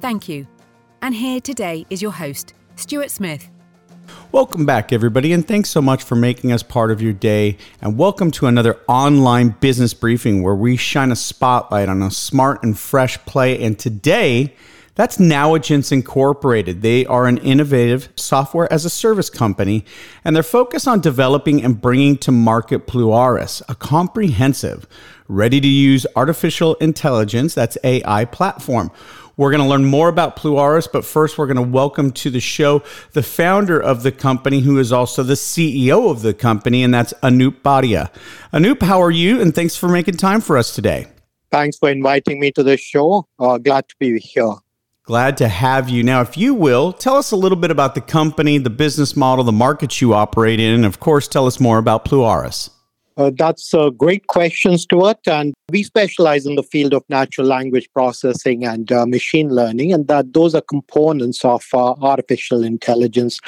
Thank you. And here today is your host, Stuart Smith. Welcome back, everybody, and thanks so much for making us part of your day. And welcome to another online business briefing where we shine a spotlight on a smart and fresh play. And today, that's Nowigence Incorporated. They are an innovative software as a service company, and they're focused on developing and bringing to market Pluaris, a comprehensive, ready to use artificial intelligence, that's AI platform we're going to learn more about Pluaris, but first, we're going to welcome to the show the founder of the company, who is also the CEO of the company, and that's Anoop Bhatia. Anoop, how are you? And thanks for making time for us today. Thanks for inviting me to the show. Uh, glad to be here. Glad to have you. Now, if you will, tell us a little bit about the company, the business model, the markets you operate in, and of course, tell us more about Pluaris. Uh, that's a great question, Stuart. And we specialize in the field of natural language processing and uh, machine learning, and that those are components of uh, artificial intelligence.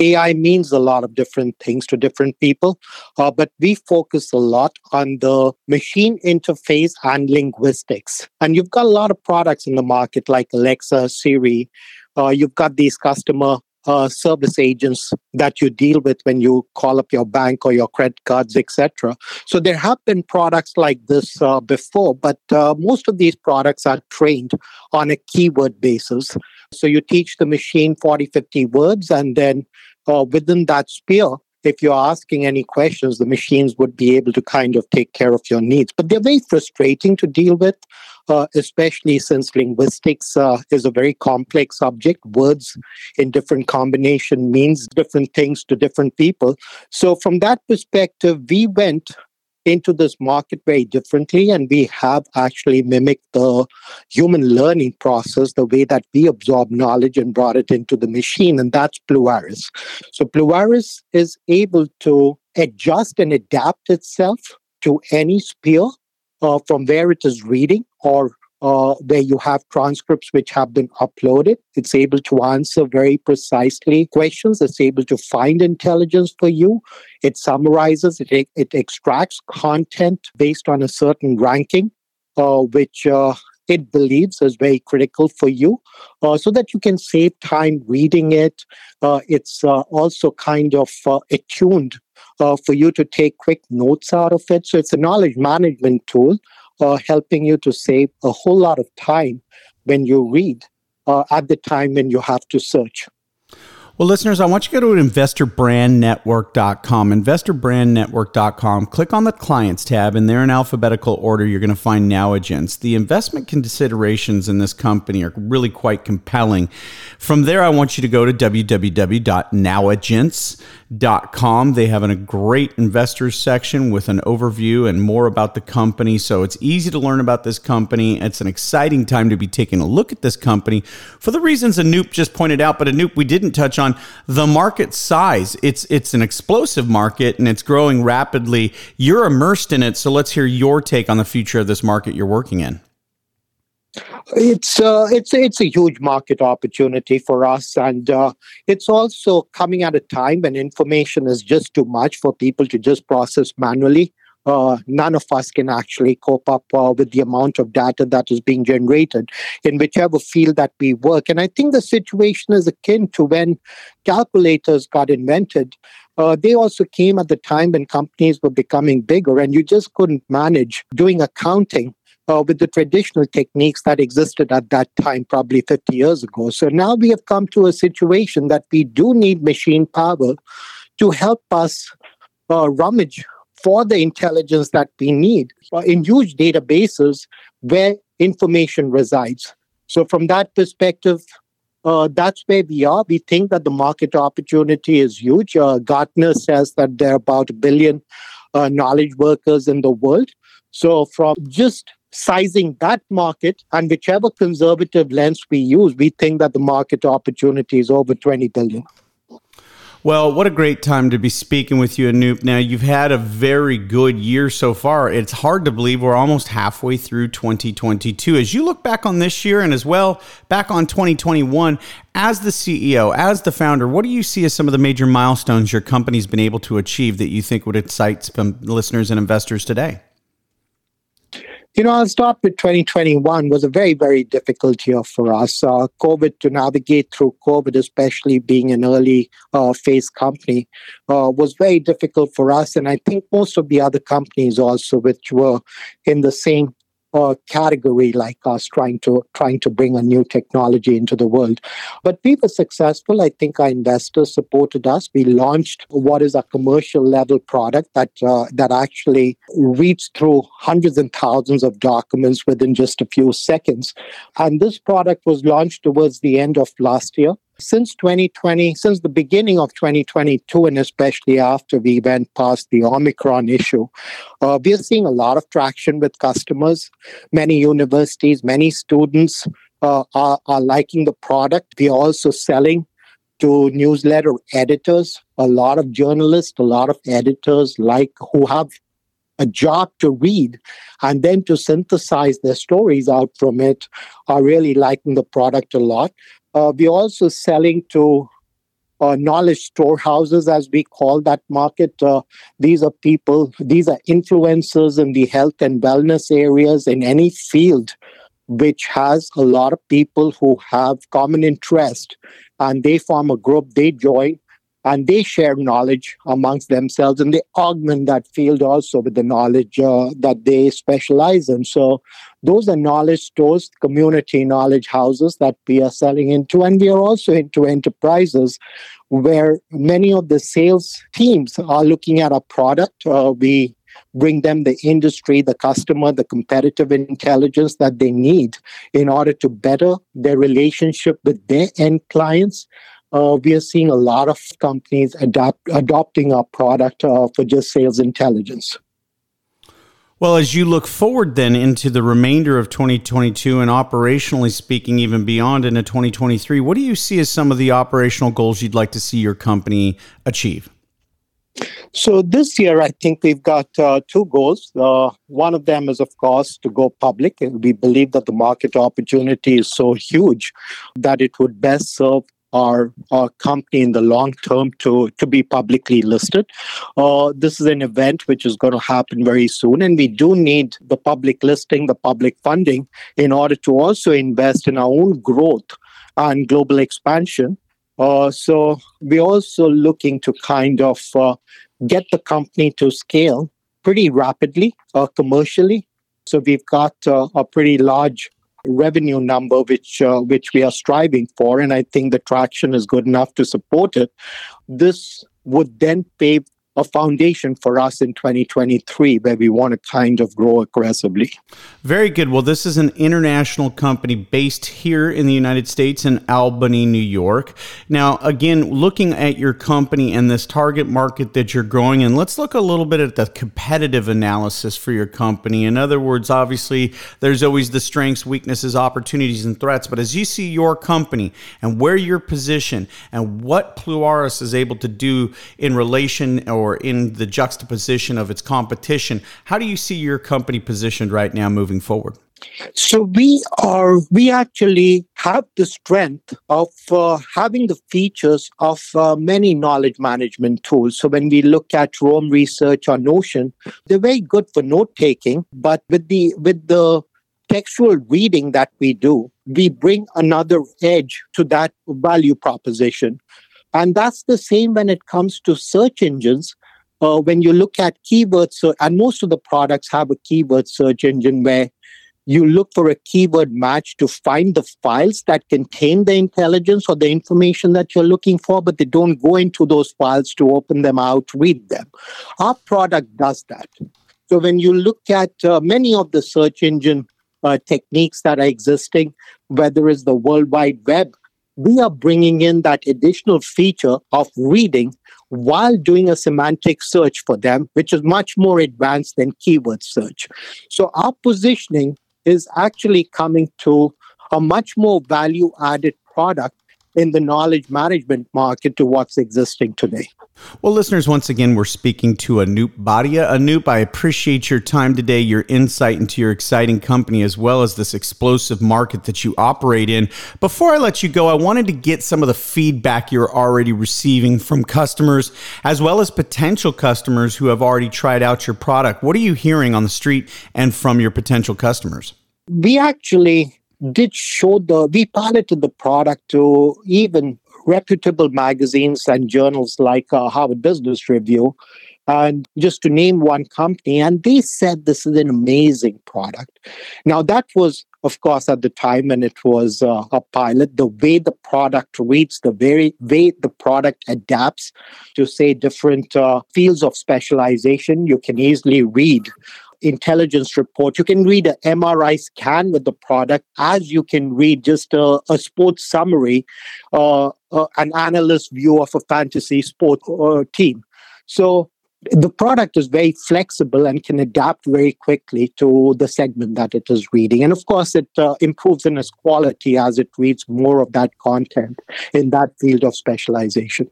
AI means a lot of different things to different people, uh, but we focus a lot on the machine interface and linguistics. And you've got a lot of products in the market like Alexa, Siri. Uh, you've got these customer uh, service agents that you deal with when you call up your bank or your credit cards, etc. So there have been products like this uh, before, but uh, most of these products are trained on a keyword basis. So you teach the machine 40, 50 words, and then uh, within that sphere, if you're asking any questions, the machines would be able to kind of take care of your needs. But they're very frustrating to deal with, especially since linguistics uh, is a very complex subject. Words in different combination means different things to different people. So from that perspective, we went into this market very differently. And we have actually mimicked the human learning process, the way that we absorb knowledge and brought it into the machine. And that's Pluaris. So Pluaris is able to adjust and adapt itself to any sphere uh, from where it is reading or uh, where you have transcripts which have been uploaded. It's able to answer very precisely questions. It's able to find intelligence for you. It summarizes, it, it extracts content based on a certain ranking, uh, which uh, it believes is very critical for you uh, so that you can save time reading it. Uh, it's uh, also kind of uh, attuned uh, for you to take quick notes out of it. So it's a knowledge management tool uh, helping you to save a whole lot of time when you read uh, at the time when you have to search. Well, listeners, I want you to go to investorbrandnetwork.com. Investorbrandnetwork.com. Click on the clients tab, and there in alphabetical order, you're going to find Nowigence. The investment considerations in this company are really quite compelling. From there, I want you to go to www.nowigence.com com. They have a great investors section with an overview and more about the company. So it's easy to learn about this company. It's an exciting time to be taking a look at this company for the reasons Anoop just pointed out. But Anoop, we didn't touch on the market size. It's it's an explosive market and it's growing rapidly. You're immersed in it, so let's hear your take on the future of this market you're working in. It's uh, it's it's a huge market opportunity for us, and uh, it's also coming at a time when information is just too much for people to just process manually. Uh, none of us can actually cope up uh, with the amount of data that is being generated in whichever field that we work. And I think the situation is akin to when calculators got invented. Uh, they also came at the time when companies were becoming bigger, and you just couldn't manage doing accounting uh, with the traditional techniques that existed at that time, probably 50 years ago. So now we have come to a situation that we do need machine power to help us uh, rummage for the intelligence that we need uh, in huge databases where information resides. So, from that perspective, uh, that's where we are. We think that the market opportunity is huge. Uh, Gartner says that there are about a billion uh, knowledge workers in the world. So, from just sizing that market and whichever conservative lens we use, we think that the market opportunity is over 20 billion. Well, what a great time to be speaking with you, Anoop. Now, you've had a very good year so far. It's hard to believe we're almost halfway through 2022. As you look back on this year and as well back on 2021, as the CEO, as the founder, what do you see as some of the major milestones your company's been able to achieve that you think would excite some listeners and investors today? You know, I'll start with 2021 was a very, very difficult year for us. Uh, COVID, to navigate through COVID, especially being an early uh, phase company, uh, was very difficult for us. And I think most of the other companies also, which were in the same uh, category like us trying to trying to bring a new technology into the world. But we were successful. I think our investors supported us. We launched what is a commercial level product that uh, that actually reads through hundreds and thousands of documents within just a few seconds. And this product was launched towards the end of last year since 2020, since the beginning of 2022, and especially after we went past the Omicron issue, uh, we are seeing a lot of traction with customers. Many universities, many students uh, are, are liking the product. We are also selling to newsletter editors. A lot of journalists, a lot of editors like who have a job to read and then to synthesize their stories out from it are really liking the product a lot. Uh, we're also selling to uh, knowledge storehouses, as we call that market. Uh, these are people, these are influencers in the health and wellness areas in any field which has a lot of people who have common interest and they form a group, they join and they share knowledge amongst themselves and they augment that field also with the knowledge uh, that they specialize in. So those are knowledge stores, community knowledge houses that we are selling into. And we are also into enterprises where many of the sales teams are looking at a product. Uh, we bring them the industry, the customer, the competitive intelligence that they need in order to better their relationship with their end clients. Uh, we are seeing a lot of companies adapt, adopting our product uh, for just sales intelligence. Well, as you look forward then into the remainder of 2022 and operationally speaking, even beyond into 2023, what do you see as some of the operational goals you'd like to see your company achieve? So this year, I think we've got uh, two goals. Uh, one of them is, of course, to go public. And We believe that the market opportunity is so huge that it would best serve our, our company in the long term to, to be publicly listed. Uh, this is an event which is going to happen very soon, and we do need the public listing, the public funding, in order to also invest in our own growth and global expansion. Uh, so we're also looking to kind of uh, get the company to scale pretty rapidly uh, commercially. So we've got uh, a pretty large revenue number which uh, which we are striving for and i think the traction is good enough to support it this would then pave a foundation for us in 2023 where we want to kind of grow aggressively. Very good. Well, this is an international company based here in the United States in Albany, New York. Now, again, looking at your company and this target market that you're growing in, let's look a little bit at the competitive analysis for your company. In other words, obviously, there's always the strengths, weaknesses, opportunities, and threats. But as you see your company and where you're positioned and what Pluaris is able to do in relation or or in the juxtaposition of its competition. How do you see your company positioned right now moving forward? So we are we actually have the strength of uh, having the features of uh, many knowledge management tools. So when we look at Roam Research or Notion, they're very good for note taking, but with the with the textual reading that we do, we bring another edge to that value proposition. And that's the same when it comes to search engines. Uh, when you look at keywords, so, and most of the products have a keyword search engine where you look for a keyword match to find the files that contain the intelligence or the information that you're looking for, but they don't go into those files to open them out, read them. Our product does that. So when you look at uh, many of the search engine uh, techniques that are existing, whether it's the World Wide Web, we are bringing in that additional feature of reading while doing a semantic search for them, which is much more advanced than keyword search. So our positioning is actually coming to a much more value added product in the knowledge management market to what's existing today. Well, listeners, once again, we're speaking to Anoop Bhatia. Anoop, I appreciate your time today, your insight into your exciting company, as well as this explosive market that you operate in. Before I let you go, I wanted to get some of the feedback you're already receiving from customers, as well as potential customers who have already tried out your product. What are you hearing on the street and from your potential customers? We actually did show the, we piloted the product to even reputable magazines and journals like uh, Harvard Business Review. And just to name one company, and they said this is an amazing product. Now, that was, of course, at the time when it was uh, a pilot, the way the product reads, the very way the product adapts to, say, different uh, fields of specialization. You can easily read intelligence report. You can read an MRI scan with the product as you can read just a, a sports summary, uh, uh, an analyst view of a fantasy sport uh, team. So the product is very flexible and can adapt very quickly to the segment that it is reading. And of course, it uh, improves in its quality as it reads more of that content in that field of specialization.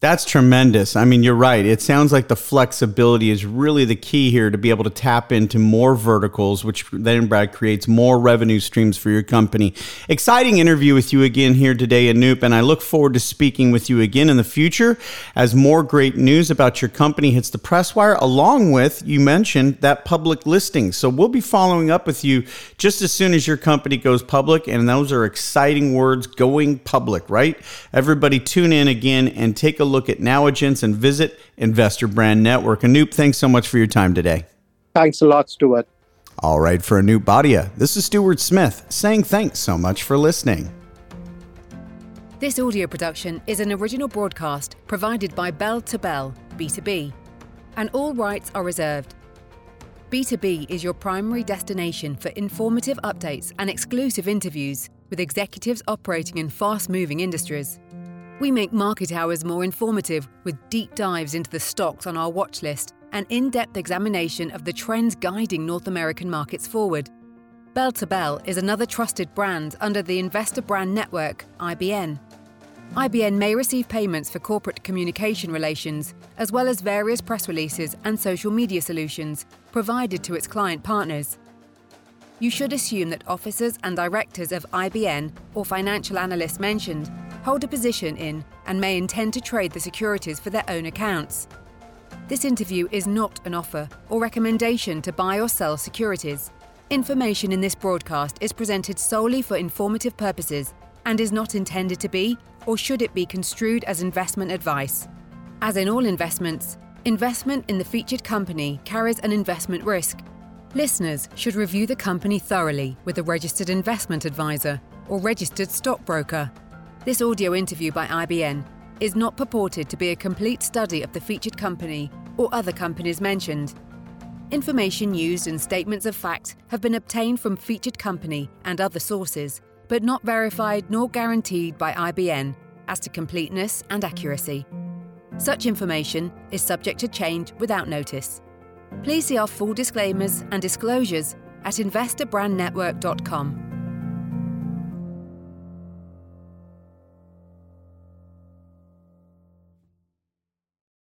That's tremendous. I mean, you're right. It sounds like the flexibility is really the key here to be able to tap into more verticals, which then, Brad, creates more revenue streams for your company. Exciting interview with you again here today, Anoop, and I look forward to speaking with you again in the future as more great news about your company hits the press wire, along with, you mentioned, that public listing. So we'll be following up with you just as soon as your company goes public, and those are exciting words going public, right? Everybody tune in again and take a look at Nowigence and visit Investor Brand Network. Anoop, thanks so much for your time today. Thanks a lot, Stuart. All right, for Anoop Bhatia, this is Stuart Smith saying thanks so much for listening. This audio production is an original broadcast provided by Bell to Bell, B2B, and all rights are reserved. B2B is your primary destination for informative updates and exclusive interviews with executives operating in fast moving industries. We make market hours more informative with deep dives into the stocks on our watch list and in depth examination of the trends guiding North American markets forward. Bell to Bell is another trusted brand under the Investor Brand Network, IBN. IBN may receive payments for corporate communication relations, as well as various press releases and social media solutions provided to its client partners. You should assume that officers and directors of IBN or financial analysts mentioned hold a position in and may intend to trade the securities for their own accounts. This interview is not an offer or recommendation to buy or sell securities. Information in this broadcast is presented solely for informative purposes and is not intended to be or should it be construed as investment advice. As in all investments, investment in the featured company carries an investment risk. Listeners should review the company thoroughly with a registered investment advisor or registered stockbroker this audio interview by IBN is not purported to be a complete study of the featured company or other companies mentioned. Information used in statements of fact have been obtained from featured company and other sources, but not verified nor guaranteed by IBN as to completeness and accuracy. Such information is subject to change without notice. Please see our full disclaimers and disclosures at investorbrandnetwork.com.